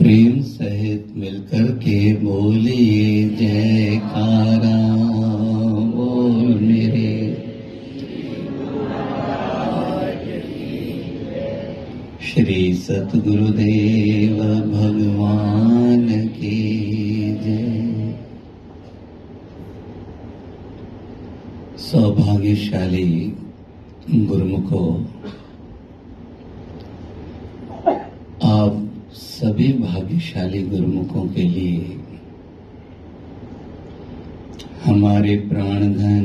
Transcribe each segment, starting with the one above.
प्रेम सहित मिलकर के बोलिए जयकारा बोल मेरे। श्री सतगुरुदेव भगवान की जय। सौभाग्यशाली गुरुमुखो आप सभी भाग्यशाली गुरुमुखों के लिए हमारे प्राणधन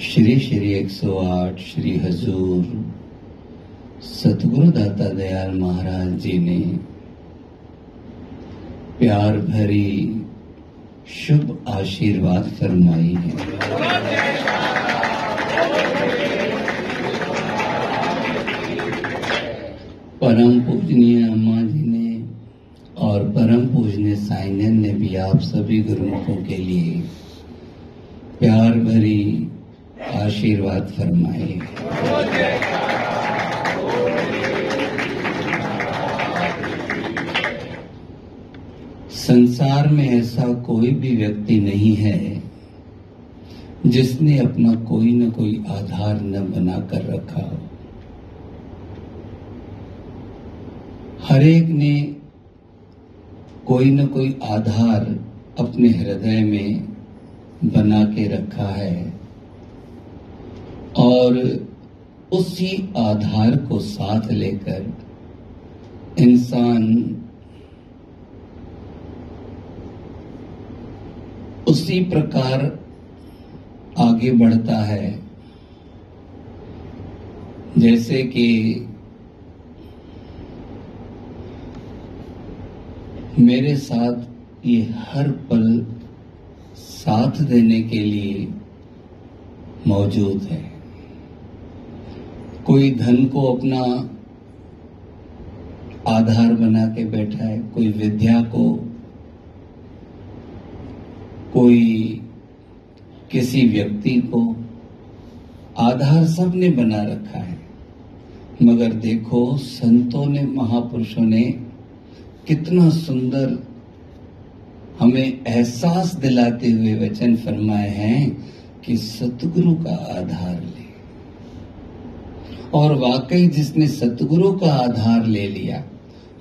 श्री श्री 108 श्री हजूर सतगुरु दाता दयाल महाराज जी ने प्यार भरी शुभ आशीर्वाद फरमाई है। परम पूजनीय अम्मा जी ने और परम पूजनीय साइनन ने भी आप सभी गुरुमुखों के लिए प्यार भरी आशीर्वाद फरमाए। संसार में ऐसा कोई भी व्यक्ति नहीं है जिसने अपना कोई न कोई आधार न बना कर रखा हो। हर एक ने कोई न कोई आधार अपने हृदय में बना के रखा है और उसी आधार को साथ लेकर इंसान उसी प्रकार आगे बढ़ता है। जैसे कि मेरे साथ ये हर पल साथ देने के लिए मौजूद है। कोई धन को अपना आधार बना के बैठा है, कोई विद्या को, कोई किसी व्यक्ति को आधार सबने बना रखा है। मगर देखो, संतों ने, महापुरुषों ने कितना सुंदर हमें एहसास दिलाते हुए वचन फरमाए हैं कि सतगुरु का आधार ले। और वाकई जिसने सतगुरु का आधार ले लिया,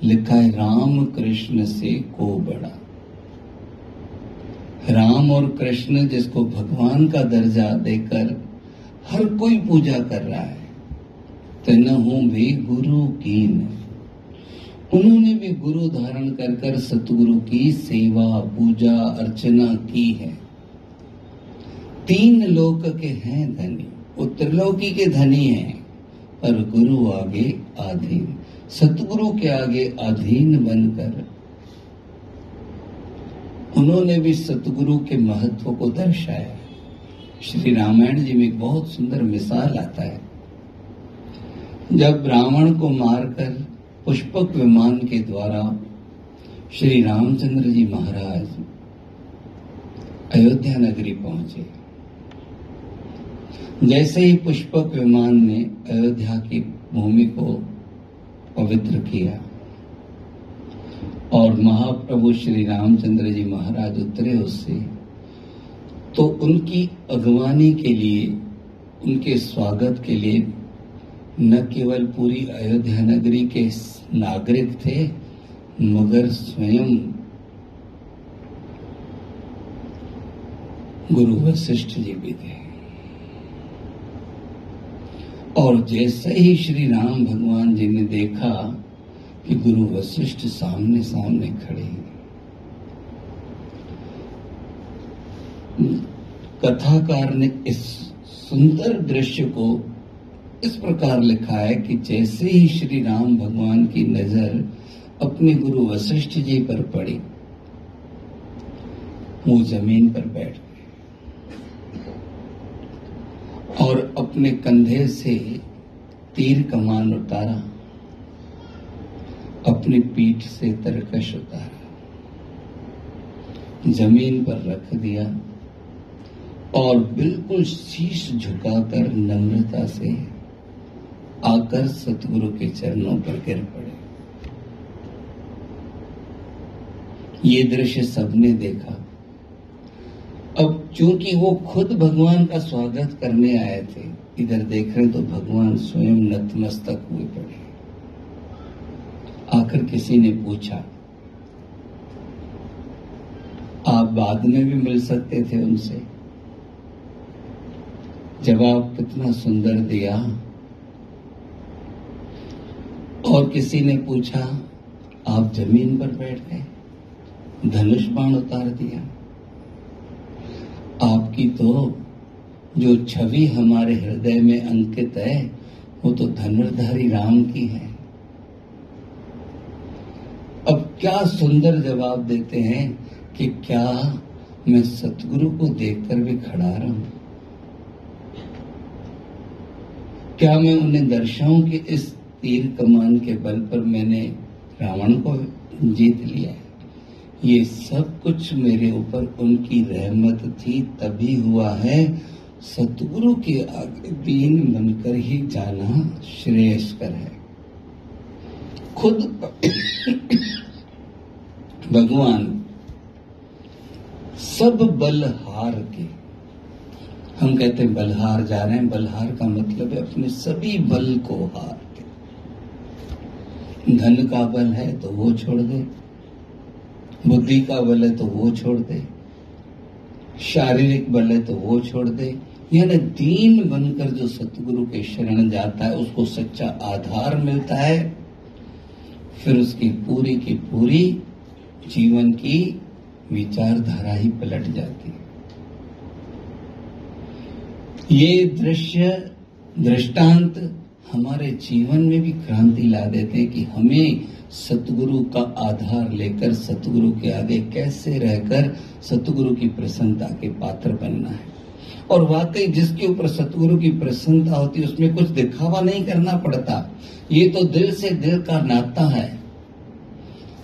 लिखा है, राम कृष्ण से को बड़ा। राम और कृष्ण जिसको भगवान का दर्जा देकर हर कोई पूजा कर रहा है तनहू भी गुरु की कीन उन्होंने भी गुरु धारण कर कर सतगुरु की सेवा, पूजा, अर्चना की है। तीन लोक के हैं धनी वो त्रिलोकी के धनी हैं, पर गुरु आगे आधीन, सतगुरु के आगे अधीन बनकर। उन्होंने भी सतगुरु के महत्व को दर्शाया। श्री रामायण जी में एक बहुत सुंदर मिसाल आता है। जब ब्राह्मण को मारकर पुष्पक विमान के द्वारा श्री रामचंद्र जी महाराज अयोध्या नगरी पहुँचे। जैसे ही पुष्पक विमान ने अयोध्या की भूमि को पवित्र किया और महाप्रभु श्री रामचंद्र जी महाराज उतरे उससे तो उनकी अगवानी के लिए, उनके स्वागत के लिए न केवल पूरी अयोध्या नगरी के नागरिक थे, मगर स्वयं गुरु वशिष्ठ जी भी थे। और जैसे ही श्री राम भगवान जी ने देखा कि गुरु वशिष्ठ सामने सामने खड़े कथाकार ने इस सुंदर दृश्य को इस प्रकार लिखा है कि जैसे ही श्री राम भगवान की नज़र अपने गुरु वशिष्ठ जी पर पड़ी, वो ज़मीन पर बैठ गए और अपने कंधे से तीर कमान उतारा, अपनी पीठ से तरकश उतारा, ज़मीन पर रख दिया और बिल्कुल शीश झुकाकर नम्रता से आकर सतगुरु के चरणों पर गिर पड़े। ये दृश्य सबने देखा। अब चूँकि वो खुद भगवान का स्वागत करने आए थे, इधर देख रहे तो भगवान स्वयं नतमस्तक हुए पड़े। आकर किसी ने पूछा, आप बाद में भी मिल सकते थे उनसे? जवाब कितना सुंदर दिया और किसी ने पूछा, आप ज़मीन पर बैठ गए, धनुष बाण उतार दिया। आपकी तो जो छवि हमारे हृदय में अंकित है, वो तो धनुर्धारी राम की है। अब क्या सुंदर जवाब देते हैं कि क्या मैं सतगुरु को देखकर भी खड़ा रहूँ? क्या मैं उन्हें दर्शाऊं कि इस तीर कमान के बल पर मैंने रावण को जीत लिया ये सब कुछ मेरे ऊपर उनकी रहमत थी, तभी हुआ है। सतगुरु के आगे दीन बनकर ही जाना श्रेयस्कर है। खुद भगवान, सब बल हार के, हम कहते हैं बलहार जा रहे हैं, बलहार का मतलब है अपने सभी बल को हार। धन का बल है तो वो छोड़ दे, बुद्धि का बल है तो वो छोड़ दे, शारीरिक बल है तो वो छोड़ दे। यानी दीन बनकर जो सतगुरु के शरण जाता है, उसको सच्चा आधार मिलता है। फिर उसकी पूरी की पूरी जीवन की विचारधारा ही पलट जाती है। ये दृश्य, दृष्टांत हमारे जीवन में भी क्रांति ला देते हैं कि हमें सतगुरु का आधार लेकर, सतगुरु के आगे कैसे रहकर सतगुरु की प्रसन्नता के पात्र बनना है। और वाकई जिसके ऊपर सतगुरु की प्रसन्नता होती है, उसमें कुछ दिखावा नहीं करना पड़ता। ये तो दिल से दिल का नाता है।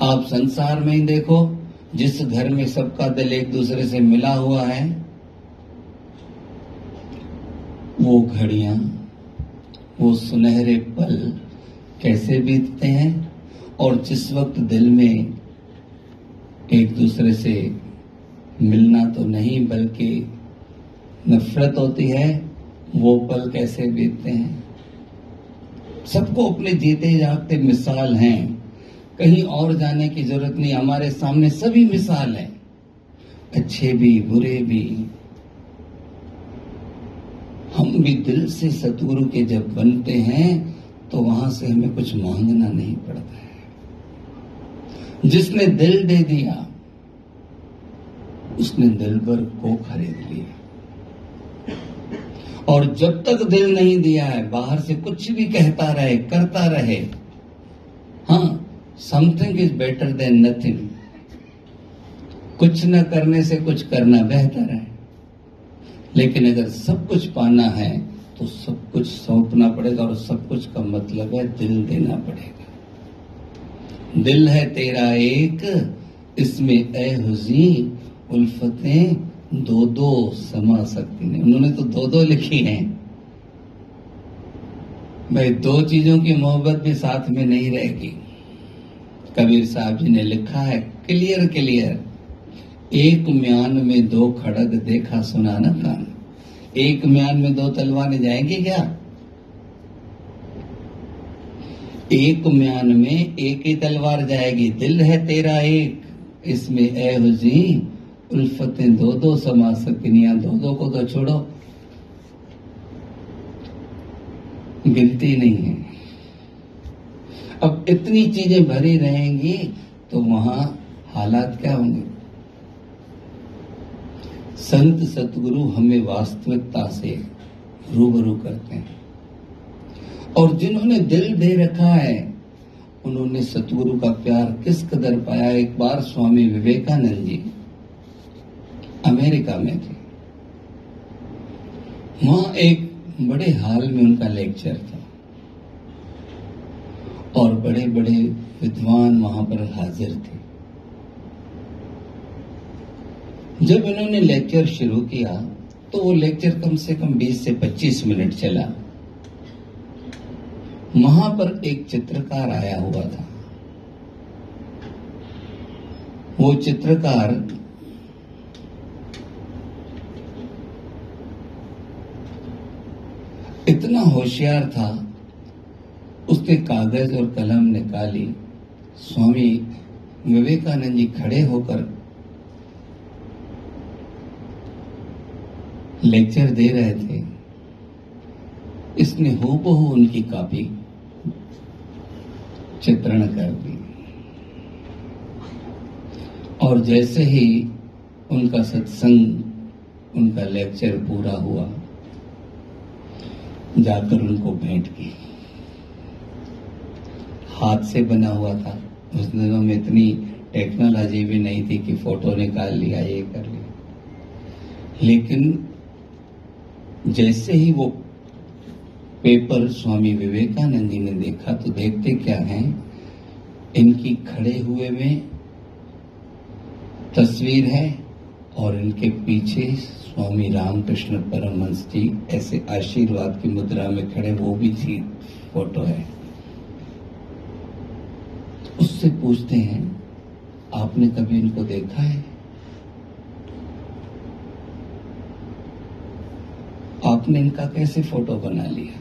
आप संसार में ही देखो, जिस घर में सबका दिल एक दूसरे से मिला हुआ है, वो घड़ियाँ वो सुनहरे पल कैसे बीतते हैं और जिस वक्त दिल में एक दूसरे से मिलना तो नहीं, बल्कि नफरत होती है, वो पल कैसे बीतते हैं? सबको अपने जीते जागते मिसाल हैं। कहीं और जाने की ज़रूरत नहीं, हमारे सामने सभी मिसाल है। अच्छे भी, बुरे भी भी दिल से सतगुरु के जब बनते हैं तो वहाँ से हमें कुछ मांगना नहीं पड़ता है। जिसने दिल दे दिया, उसने दिल भर को खरीद लिया। और जब तक दिल नहीं दिया है, बाहर से कुछ भी कहता रहे, करता रहे हाँ something is better than nothing कुछ न करने से कुछ करना बेहतर है। लेकिन अगर सब कुछ पाना है तो सब कुछ सौंपना पड़ेगा और सब कुछ का मतलब है दिल देना पड़ेगा। दिल है तेरा एक, इसमें ए हुजी, उल्फतें दो दो समा सकती ने उन्होंने तो दो दो लिखी हैं। भाई, दो चीज़ों की मोहब्बत भी साथ में नहीं रहेगी। कबीर साहब जी ने लिखा है, क्लियर क्लियर। एक म्यान में दो खड़ग देखा सुना न कान। एक म्यान में दो तलवारें जाएँगी क्या? एक म्यान में एक ही तलवार जाएगी। दिल है तेरा एक। इसमें ए हुजी, उल्फतें दो दो समा सकनिया। दो दो को तो छोड़ो। गिनती नहीं है। अब इतनी चीज़ें भरी रहेंगी तो वहाँ हालात क्या होंगे? संत सतगुरु हमें वास्तविकता से रूबरू करते हैं। और जिन्होंने दिल दे रखा है, उन्होंने सतगुरु का प्यार किस कदर पाया? एक बार स्वामी विवेकानंद जी, अमेरिका में थे। वहाँ एक बड़े हाल में उनका लेक्चर था। और बड़े बड़े विद्वान वहाँ पर हाजिर थे। जब इन्होंने लेक्चर शुरू किया तो वो लेक्चर कम से कम 20 से 25 मिनट चला। वहाँ पर एक चित्रकार आया हुआ था। वो चित्रकार इतना होशियार था उसने कागज़ और कलम निकाली। स्वामी विवेकानंद जी खड़े होकर लेक्चर दे रहे थे, इसने हो बहु उनकी कॉपी चित्रण कर दी। और जैसे ही उनका सत्संग, उनका लेक्चर पूरा हुआ, जाकर उनको भेंट की। हाथ से बना हुआ था। उस दिनों में इतनी टेक्नोलॉजी भी नहीं थी कि फ़ोटो निकाल लिया, ये कर लिया। लेकिन जैसे ही वो पेपर स्वामी विवेकानंद जी ने देखा तो देखते क्या हैं? इनकी खड़े हुए में तस्वीर है और इनके पीछे स्वामी रामकृष्ण परमहंस जी ऐसे आशीर्वाद की मुद्रा में खड़े, वो भी थी, फ़ोटो है। उससे पूछते हैं, आपने कभी इनको देखा है? आपने इनका कैसे फ़ोटो बना लिया?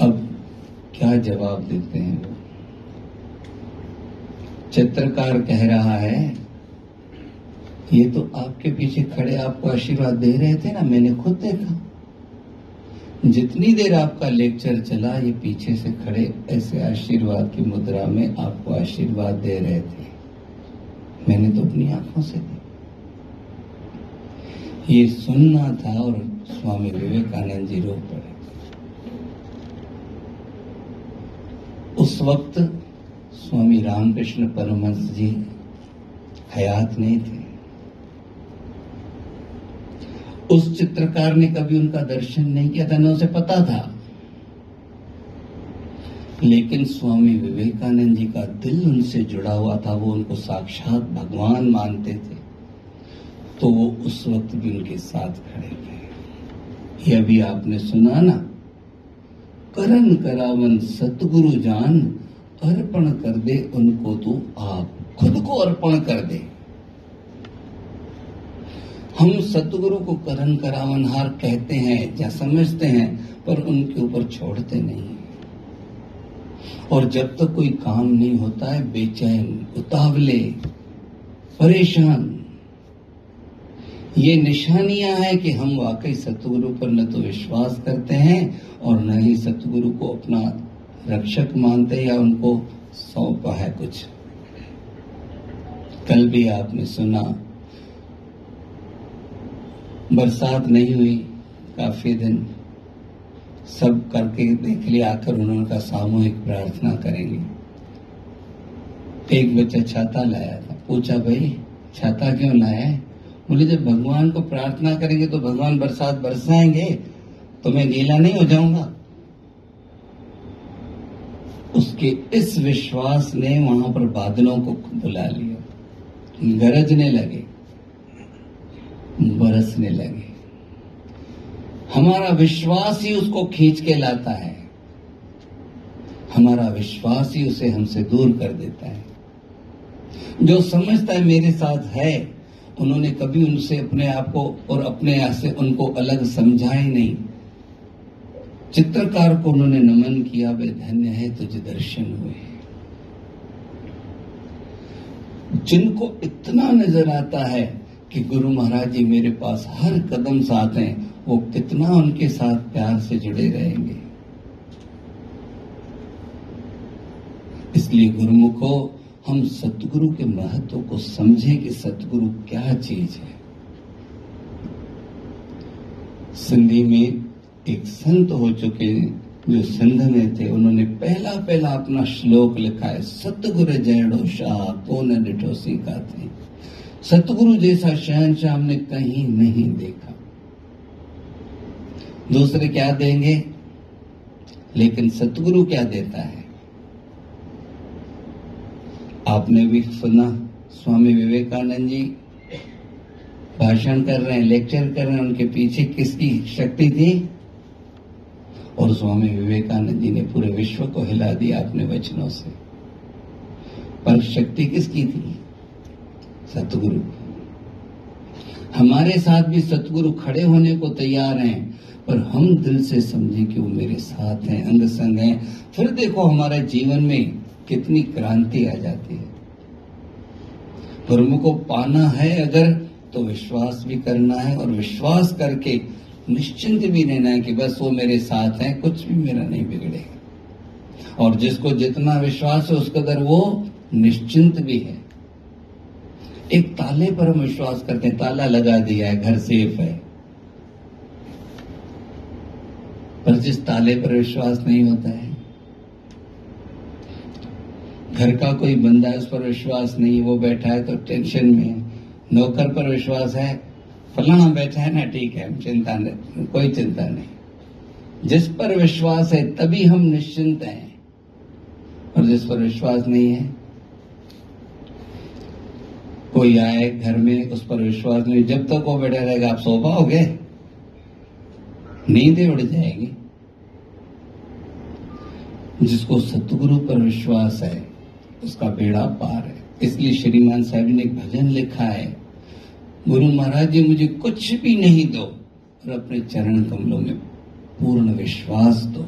अब क्या जवाब देते हैं? वो चित्रकार कह रहा है, ये तो आपके पीछे खड़े आपको आशीर्वाद दे रहे थे ना, मैंने खुद देखा। जितनी देर आपका लेक्चर चला, ये पीछे से खड़े ऐसे आशीर्वाद की मुद्रा में आपको आशीर्वाद दे रहे थे। मैंने तो अपनी आँखों से देखा ये सुनना था और स्वामी विवेकानंद जी रो पड़े। उस वक्त स्वामी रामकृष्ण परमहंस जी हयात नहीं थे। उस चित्रकार ने कभी उनका दर्शन नहीं किया था, न उसे पता था। लेकिन स्वामी विवेकानंद जी का दिल उनसे जुड़ा हुआ था, वो उनको साक्षात भगवान मानते थे। तो वो उस वक्त भी उनके साथ खड़े थे। ये भी आपने सुना ना? करण करावन सतगुरु जान अर्पण कर दे उनको तो आप खुद को अर्पण कर दे। हम सतगुरु को करण करावन हार कहते हैं या समझते हैं, पर उनके ऊपर छोड़ते नहीं। और जब तक कोई काम नहीं होता है, बेचैन, उतावले, परेशान ये निशानियाँ हैं कि हम वाकई सतगुरु पर न तो विश्वास करते हैं और न ही सतगुरु को अपना रक्षक मानते या उनको सौंपा है कुछ। कल भी आपने सुना, बरसात नहीं हुई, काफ़ी दिन सब करके देख लिया, आकर उन्होंने का सामूहिक प्रार्थना करेंगे। एक बच्चा छाता लाया था। पूछा, भाई, छाता क्यों लाया है? बोले, जब भगवान को प्रार्थना करेंगे तो भगवान बरसात बरसाएँगे तो मैं गीला नहीं हो जाऊँगा। उसके इस विश्वास ने वहाँ पर बादलों को बुला लिया। गरजने लगे, बरसने लगे। हमारा विश्वास ही उसको खींच के लाता है। हमारा विश्वास ही उसे हमसे दूर कर देता है। जो समझता है मेरे साथ है उन्होंने कभी उनसे अपने आप को और अपने आप से उनको अलग समझा ही नहीं। चित्रकार को उन्होंने नमन किया, वे धन्य है, तुझे दर्शन हुए। जिनको इतना नज़र आता है कि गुरु महाराज जी मेरे पास हर कदम साथ हैं, वो कितना उनके साथ प्यार से जुड़े रहेंगे। इसलिए गुरुमुखो हम सतगुरु के महत्व को समझें कि सतगुरु क्या चीज़ है। सिंधी में एक संत हो चुके जो सिंध में थे, उन्होंने पहला पहला अपना श्लोक लिखा है, सतगुरु जयड़ो शाह, कौन डिठो सीखा थे। सतगुरु जैसा शहनशाह हमने कहीं नहीं देखा। दूसरे क्या देंगे? लेकिन सतगुरु क्या देता है? आपने भी सुना, स्वामी विवेकानंद जी भाषण कर रहे हैं लेक्चर कर रहे हैं, उनके पीछे किसकी शक्ति थी? और स्वामी विवेकानंद जी ने पूरे विश्व को हिला दिया अपने वचनों से। पर शक्ति किसकी थी? सतगुरु। हमारे साथ भी सतगुरु खड़े होने को तैयार हैं, पर हम दिल से समझें कि वो मेरे साथ हैं अंग संग हैं। फिर देखो हमारे जीवन में कितनी क्रांति आ जाती है। गुरु को पाना है अगर तो विश्वास भी करना है और विश्वास करके निश्चिंत भी रहना है कि बस वो मेरे साथ है, कुछ भी मेरा नहीं बिगड़ेगा। और जिसको जितना विश्वास है, उस कदर वो निश्चिंत भी है। एक ताले पर हम विश्वास करते हैं, ताला लगा दिया है, घर सेफ़ है। पर जिस ताले पर विश्वास नहीं होता है घर का कोई बंदा है, उस पर विश्वास नहीं, वो बैठा है तो टेंशन में है। नौकर पर विश्वास है, फलाना बैठा है, ना ठीक है, चिंता नहीं कोई चिंता नहीं। जिस पर विश्वास है, तभी हम निश्चिंत हैं। और जिस पर विश्वास नहीं है, कोई आए घर में, उस पर विश्वास नहीं। जब तक वो बैठा रहेगा, आप सो पाओगे? नींदें उड़ जाएगी। जिसको सतगुरु पर विश्वास है उसका बेड़ा पार है। इसलिए श्रीमान साहब ने एक भजन लिखा है, गुरु महाराज जी, मुझे कुछ भी नहीं दो और अपने चरण कमलों में पूर्ण विश्वास दो।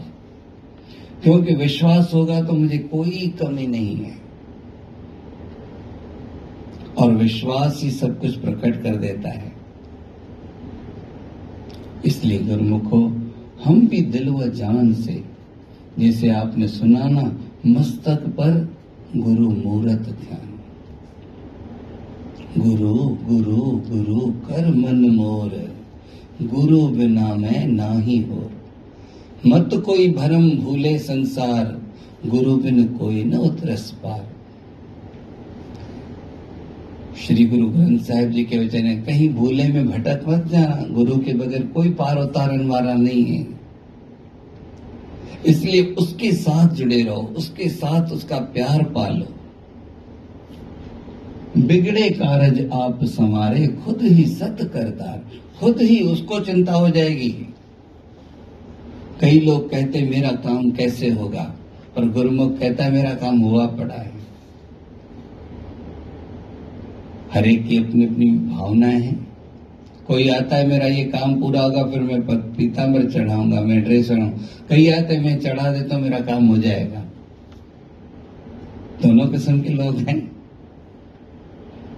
क्योंकि विश्वास होगा तो मुझे कोई कमी नहीं है। और विश्वास ही सब कुछ प्रकट कर देता है। इसलिए गुरुमुखो, हम भी दिल व जान से, जैसे आपने सुना ना, मस्तक पर गुरु मूरत ध्यान। गुरु गुरु गुरु, कर मन मोर। गुरु बिना मैं ना ही हो। मत कोई भरम भूले संसार, गुरु बिन कोई न उतरस पार। श्री गुरु ग्रंथ साहिब जी के वचन है, कहीं भूले में भटक मत जाना, गुरु के बगैर कोई पार उतारन वाला नहीं है। इसलिए उसके साथ जुड़े रहो, उसके साथ उसका प्यार पालो। बिगड़े कारज आप संवारे, खुद ही सत करतार खुद ही उसको चिंता हो जाएगी। कई लोग कहते, मेरा काम कैसे होगा? पर गुरुमुख कहता है मेरा काम हुआ पड़ा है। हर एक की अपनी अपनी भावनाएँ हैं। कोई आता है, मेरा ये काम पूरा होगा, फिर मैं पीताम्बर चढ़ाऊँगा, मैं ड्रेस कई आते मैं चढ़ा देता तो मेरा काम हो जाएगा। दोनों किस्म के लोग हैं।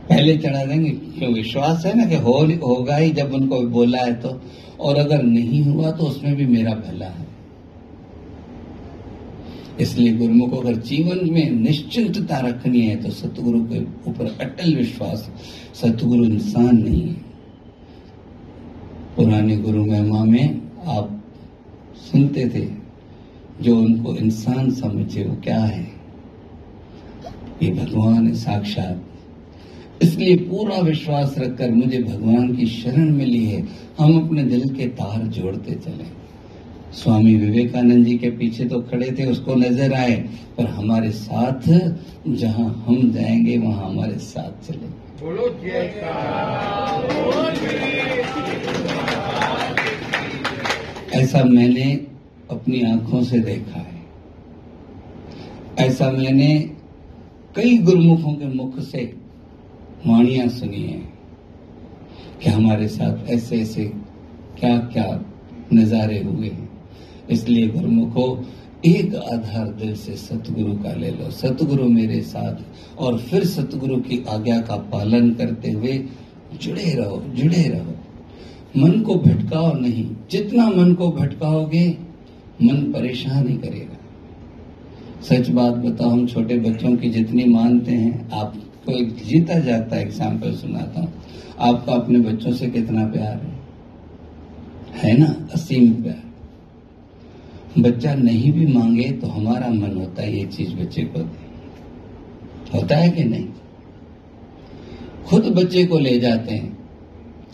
पहले चढ़ा देंगे क्यों विश्वास है ना कि हो, होगा ही, जब उनको बोला है तो। और अगर नहीं हुआ तो उसमें भी मेरा भला है। इसलिए गुरुमुख, अगर जीवन में निश्चिंतता रखनी है तो सतगुरु के ऊपर अटल विश्वास, सतगुरु इंसान नहीं है। पुराने गुरु महिमा में आप सुनते थे जो उनको इंसान समझे वो क्या है? ये भगवान है साक्षात। इसलिए पूरा विश्वास रखकर मुझे भगवान की शरण मिली है। हम अपने दिल के तार जोड़ते चले। स्वामी विवेकानंद जी के पीछे तो खड़े थे, उसको नज़र आए, पर हमारे साथ, जहाँ हम जाएँगे, वहाँ हमारे साथ चले। बोलो ऐसा मैंने अपनी आँखों से देखा है। ऐसा मैंने कई गुरुमुखों के मुख से वाणियाँ सुनी है कि हमारे साथ ऐसे ऐसे क्या क्या नजारे हुए हैं। इसलिए गुरुमुखो एक आधार दिल से सतगुरु का ले लो। सतगुरु मेरे साथ और फिर सतगुरु की आज्ञा का पालन करते हुए जुड़े रहो जुड़े रहो। मन को भटकाओ नहीं। जितना मन को भटकाओगे, मन परेशान ही करेगा। सच बात बताओ हम छोटे बच्चों की जितनी मानते हैं आप तो एक जीता जाता एग्ज़ाम्पल सुनाता हूँ। आपका अपने बच्चों से कितना प्यार है? है ना? असीम प्यार। बच्चा नहीं भी मांगे तो हमारा मन होता है ये चीज़ बच्चे को दे। होता है कि नहीं? खुद बच्चे को ले जाते हैं।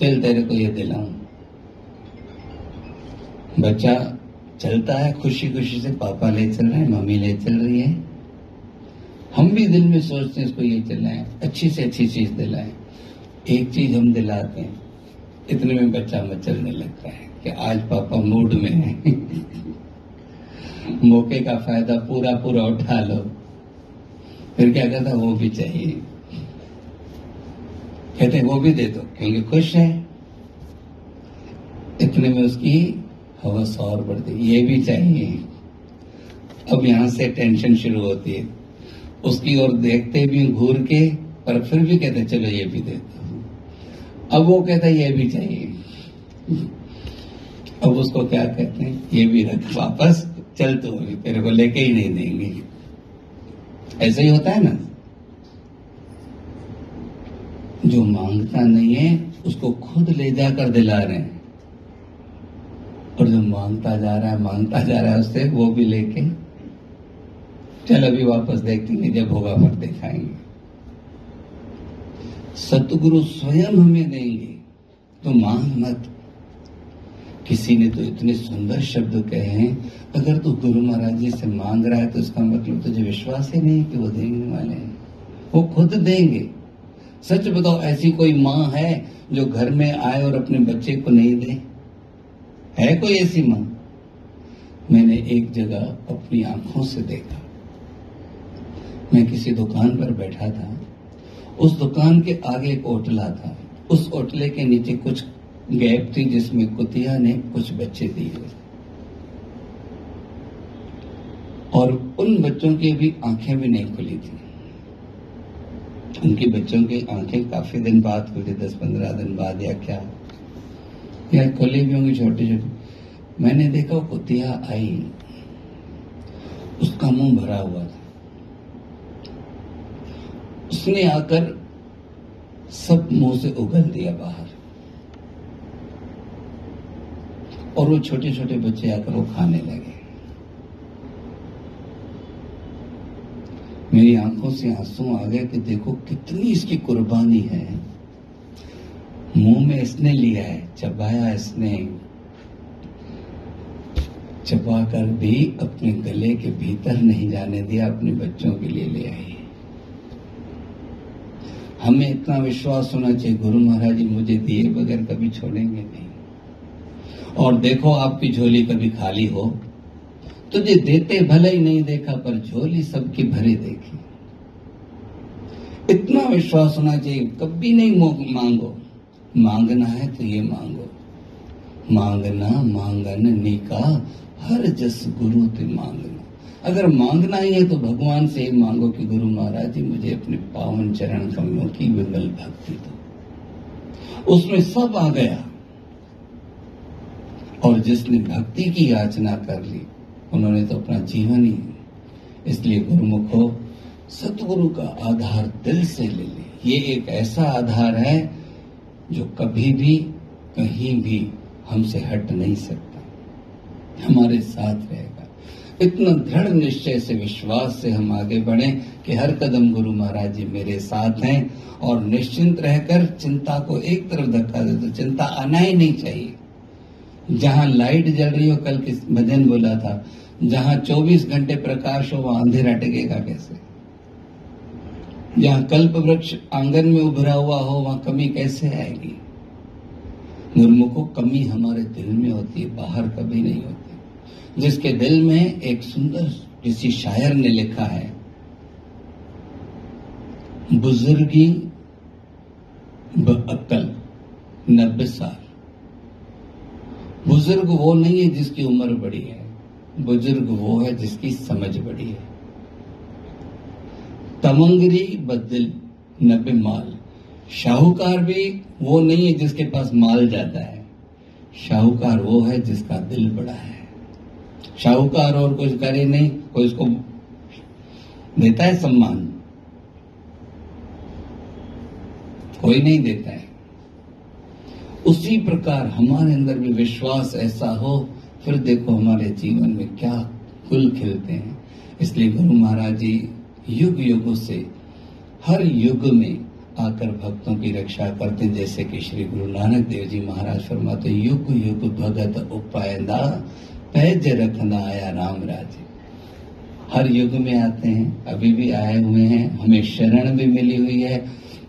चल, तेरे को ये दिलाऊं। बच्चा चलता है खुशी खुशी से पापा ले चल रहे हैं, मम्मी ले चल रही है। हम भी दिल में सोचते हैं इसको ये दिलाएँ, अच्छी से अच्छी चीज़ दिलाएँ। एक चीज़ हम दिलाते हैं, इतने में बच्चा मचलने लगता है कि आज पापा मूड में है। मौके का फ़ायदा पूरा पूरा उठा लो। फिर क्या कहता, वो भी चाहिए। कहते, वो भी दे दो। क्योंकि खुश है? इतने में उसकी हवस और बढ़ती। ये भी चाहिए। अब यहाँ से टेंशन शुरू होती है। उसकी ओर देखते भी, घूर के, पर फिर भी कहते, चलो ये भी दे दो। अब वो कहता, ये भी चाहिए। अब उसको क्या कहते हैं? ये भी रख वापस। चल तो अभी तेरे को लेके ही नहीं देंगे। ऐसा ही होता है ना? जो माँगता नहीं है, उसको खुद ले जाकर दिला रहे हैं। और जो माँगता जा रहा है, माँगता जा रहा है उससे, वो भी लेके चल अभी वापस देखेंगे, जब होगा फिर दिखाएँगे। सतगुरु स्वयं हमें देंगे तो मांग मत किसी ने तो इतने सुंदर शब्द कहे हैं। अगर तू गुरु महाराज जी से मांग रहा है तो इसका मतलब तुझे विश्वास ही नहीं कि वो देने वाले हैं। वो खुद देंगे। सच बताओ, ऐसी कोई माँ है जो घर में आए और अपने बच्चे को नहीं दे? है कोई ऐसी माँ? मैंने एक जगह अपनी आँखों से देखा। मैं किसी दुकान पर बैठा था। उस दुकान के आगे एक ओटला था। उस ओटले के नीचे कुछ गैप थी जिसमें कुतिया ने कुछ बच्चे दिए। और उन बच्चों की भी आँखें भी नहीं खुली थी। उनके बच्चों की आँखें काफ़ी दिन बाद खुली दस पंद्रह दिन बाद या क्या? या खुली भी होंगी छोटी छोटी मैंने देखा कुतिया आई। उसका मुँह भरा हुआ था। उसने आकर सब मुँह से उगल दिया बाहर। और वो छोटे छोटे बच्चे आकर वो खाने लगे। मेरी आँखों से आँसू आ गए कि देखो कितनी इसकी कुर्बानी है। मुँह में इसने लिया है, चबाया इसने। चबाकर भी अपने गले के भीतर नहीं जाने दिया, अपने बच्चों के लिए ले आई। हमें इतना विश्वास होना चाहिए, गुरु महाराज जी मुझे दिए बगैर कभी छोड़ेंगे नहीं। और देखो आपकी झोली कभी खाली हो। तुझे देते भले ही नहीं देखा, पर झोली सबकी भरी देखी। इतना विश्वास होना चाहिए, कभी नहीं मांगो। मांगना है तो ये मांगो। मांगना, मांगन निका, हर जस गुरु ते मांगना। अगर मांगना ही है तो भगवान से ही मांगो कि गुरु महाराज जी, मुझे अपने पावन चरण कमियों की विमल भक्ति दो। उसमें सब आ गया। और जिसने भक्ति की याचना कर ली, उन्होंने तो अपना जीवन ही इसलिए गुरुमुखो सतगुरु का आधार दिल से ले ले। ये एक ऐसा आधार है जो कभी भी, कहीं भी हमसे हट नहीं सकता। हमारे साथ रहेगा। इतना दृढ़ निश्चय से विश्वास से हम आगे बढ़े कि हर कदम गुरु महाराज जी मेरे साथ हैं और निश्चिंत रहकर चिंता को एक तरफ़ धक्का दे तो चिंता आना ही नहीं चाहिए। जहाँ लाइट जल रही हो, कल किस भजन बोला था, जहाँ 24 घंटे प्रकाश हो, वहाँ अंधेरा टिकेगा कैसे? जहाँ कल्प वृक्ष आँगन में उभरा हुआ हो, वहाँ कमी कैसे आएगी? गुरमुखो कमी हमारे दिल में होती है, बाहर कभी नहीं होती। जिसके दिल में एक सुंदर, किसी शायर ने लिखा है, बुजुर्गी अक्ल नब्बे साल। बुज़ुर्ग वो नहीं है जिसकी उम्र बड़ी है। बुज़ुर्ग वो है जिसकी समझ बड़ी है। तमंगरी बदल नब्बे माल। शाहूकार भी वो नहीं है जिसके पास माल जाता है। शाहूकार वो है जिसका दिल बड़ा है। शाहूकार और कुछ करे नहीं, कोई उसको देता है सम्मान। कोई नहीं देता है। उसी प्रकार हमारे अंदर भी विश्वास ऐसा हो, फिर देखो हमारे जीवन में क्या फूल खिलते हैं। इसलिए गुरु महाराज जी, युग युगों से, हर युग में आकर भक्तों की रक्षा करते हैं। जैसे कि श्री गुरु नानक देव जी महाराज फरमाते, युग युग भगत उपायदा, पैज रखना आया राम राज हर युग में आते हैं, अभी भी आए हुए हैं, हमें शरण भी मिली हुई है।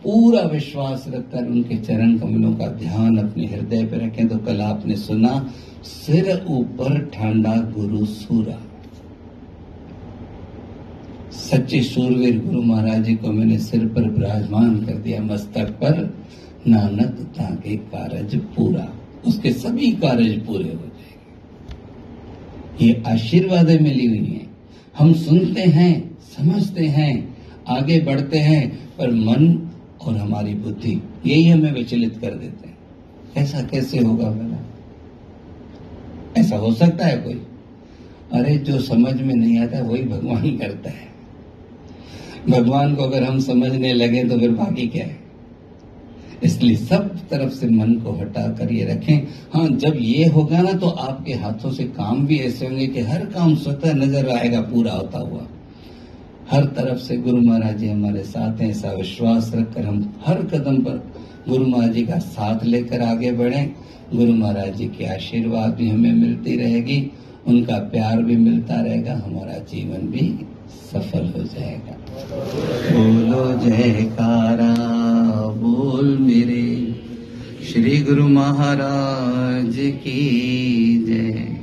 पूरा विश्वास रखकर उनके चरण कमलों का ध्यान अपने हृदय पर रखें तो कल आपने सुना, सिर ऊपर ठंडा गुरु सूरा। सच्चे सूरवीर गुरु महाराज जी को मैंने सिर पर विराजमान कर दिया, मस्तक पर, नानक ताके कारज पूरा। उसके सभी कारज पूरे हो जाएँगे। ये आशीर्वाद मिली हुई है। हम सुनते हैं, समझते हैं, आगे बढ़ते हैं, पर मन और हमारी बुद्धि, यही हमें विचलित कर देते हैं। ऐसा कैसे होगा मेरा? ऐसा हो सकता है कोई? अरे, जो समझ में नहीं आता, वही भगवान करता है। भगवान को अगर हम समझने लगे तो फिर बाकी क्या है? इसलिए सब तरफ़ से मन को हटा कर ये रखें। हाँ जब ये होगा ना तो आपके हाथों से काम भी ऐसे होंगे कि हर काम स्वतः नज़र आएगा, पूरा होता हुआ। हर तरफ़ से गुरु महाराज जी हमारे साथ हैं, ऐसा विश्वास रखकर हम हर कदम पर गुरु महाराज जी का साथ लेकर आगे बढ़े। गुरु महाराज जी की आशीर्वाद भी हमें मिलती रहेगी, उनका प्यार भी मिलता रहेगा, हमारा जीवन भी सफल हो जाएगा। बोलो जयकारा, बोल मेरे श्री गुरु महाराज की जय।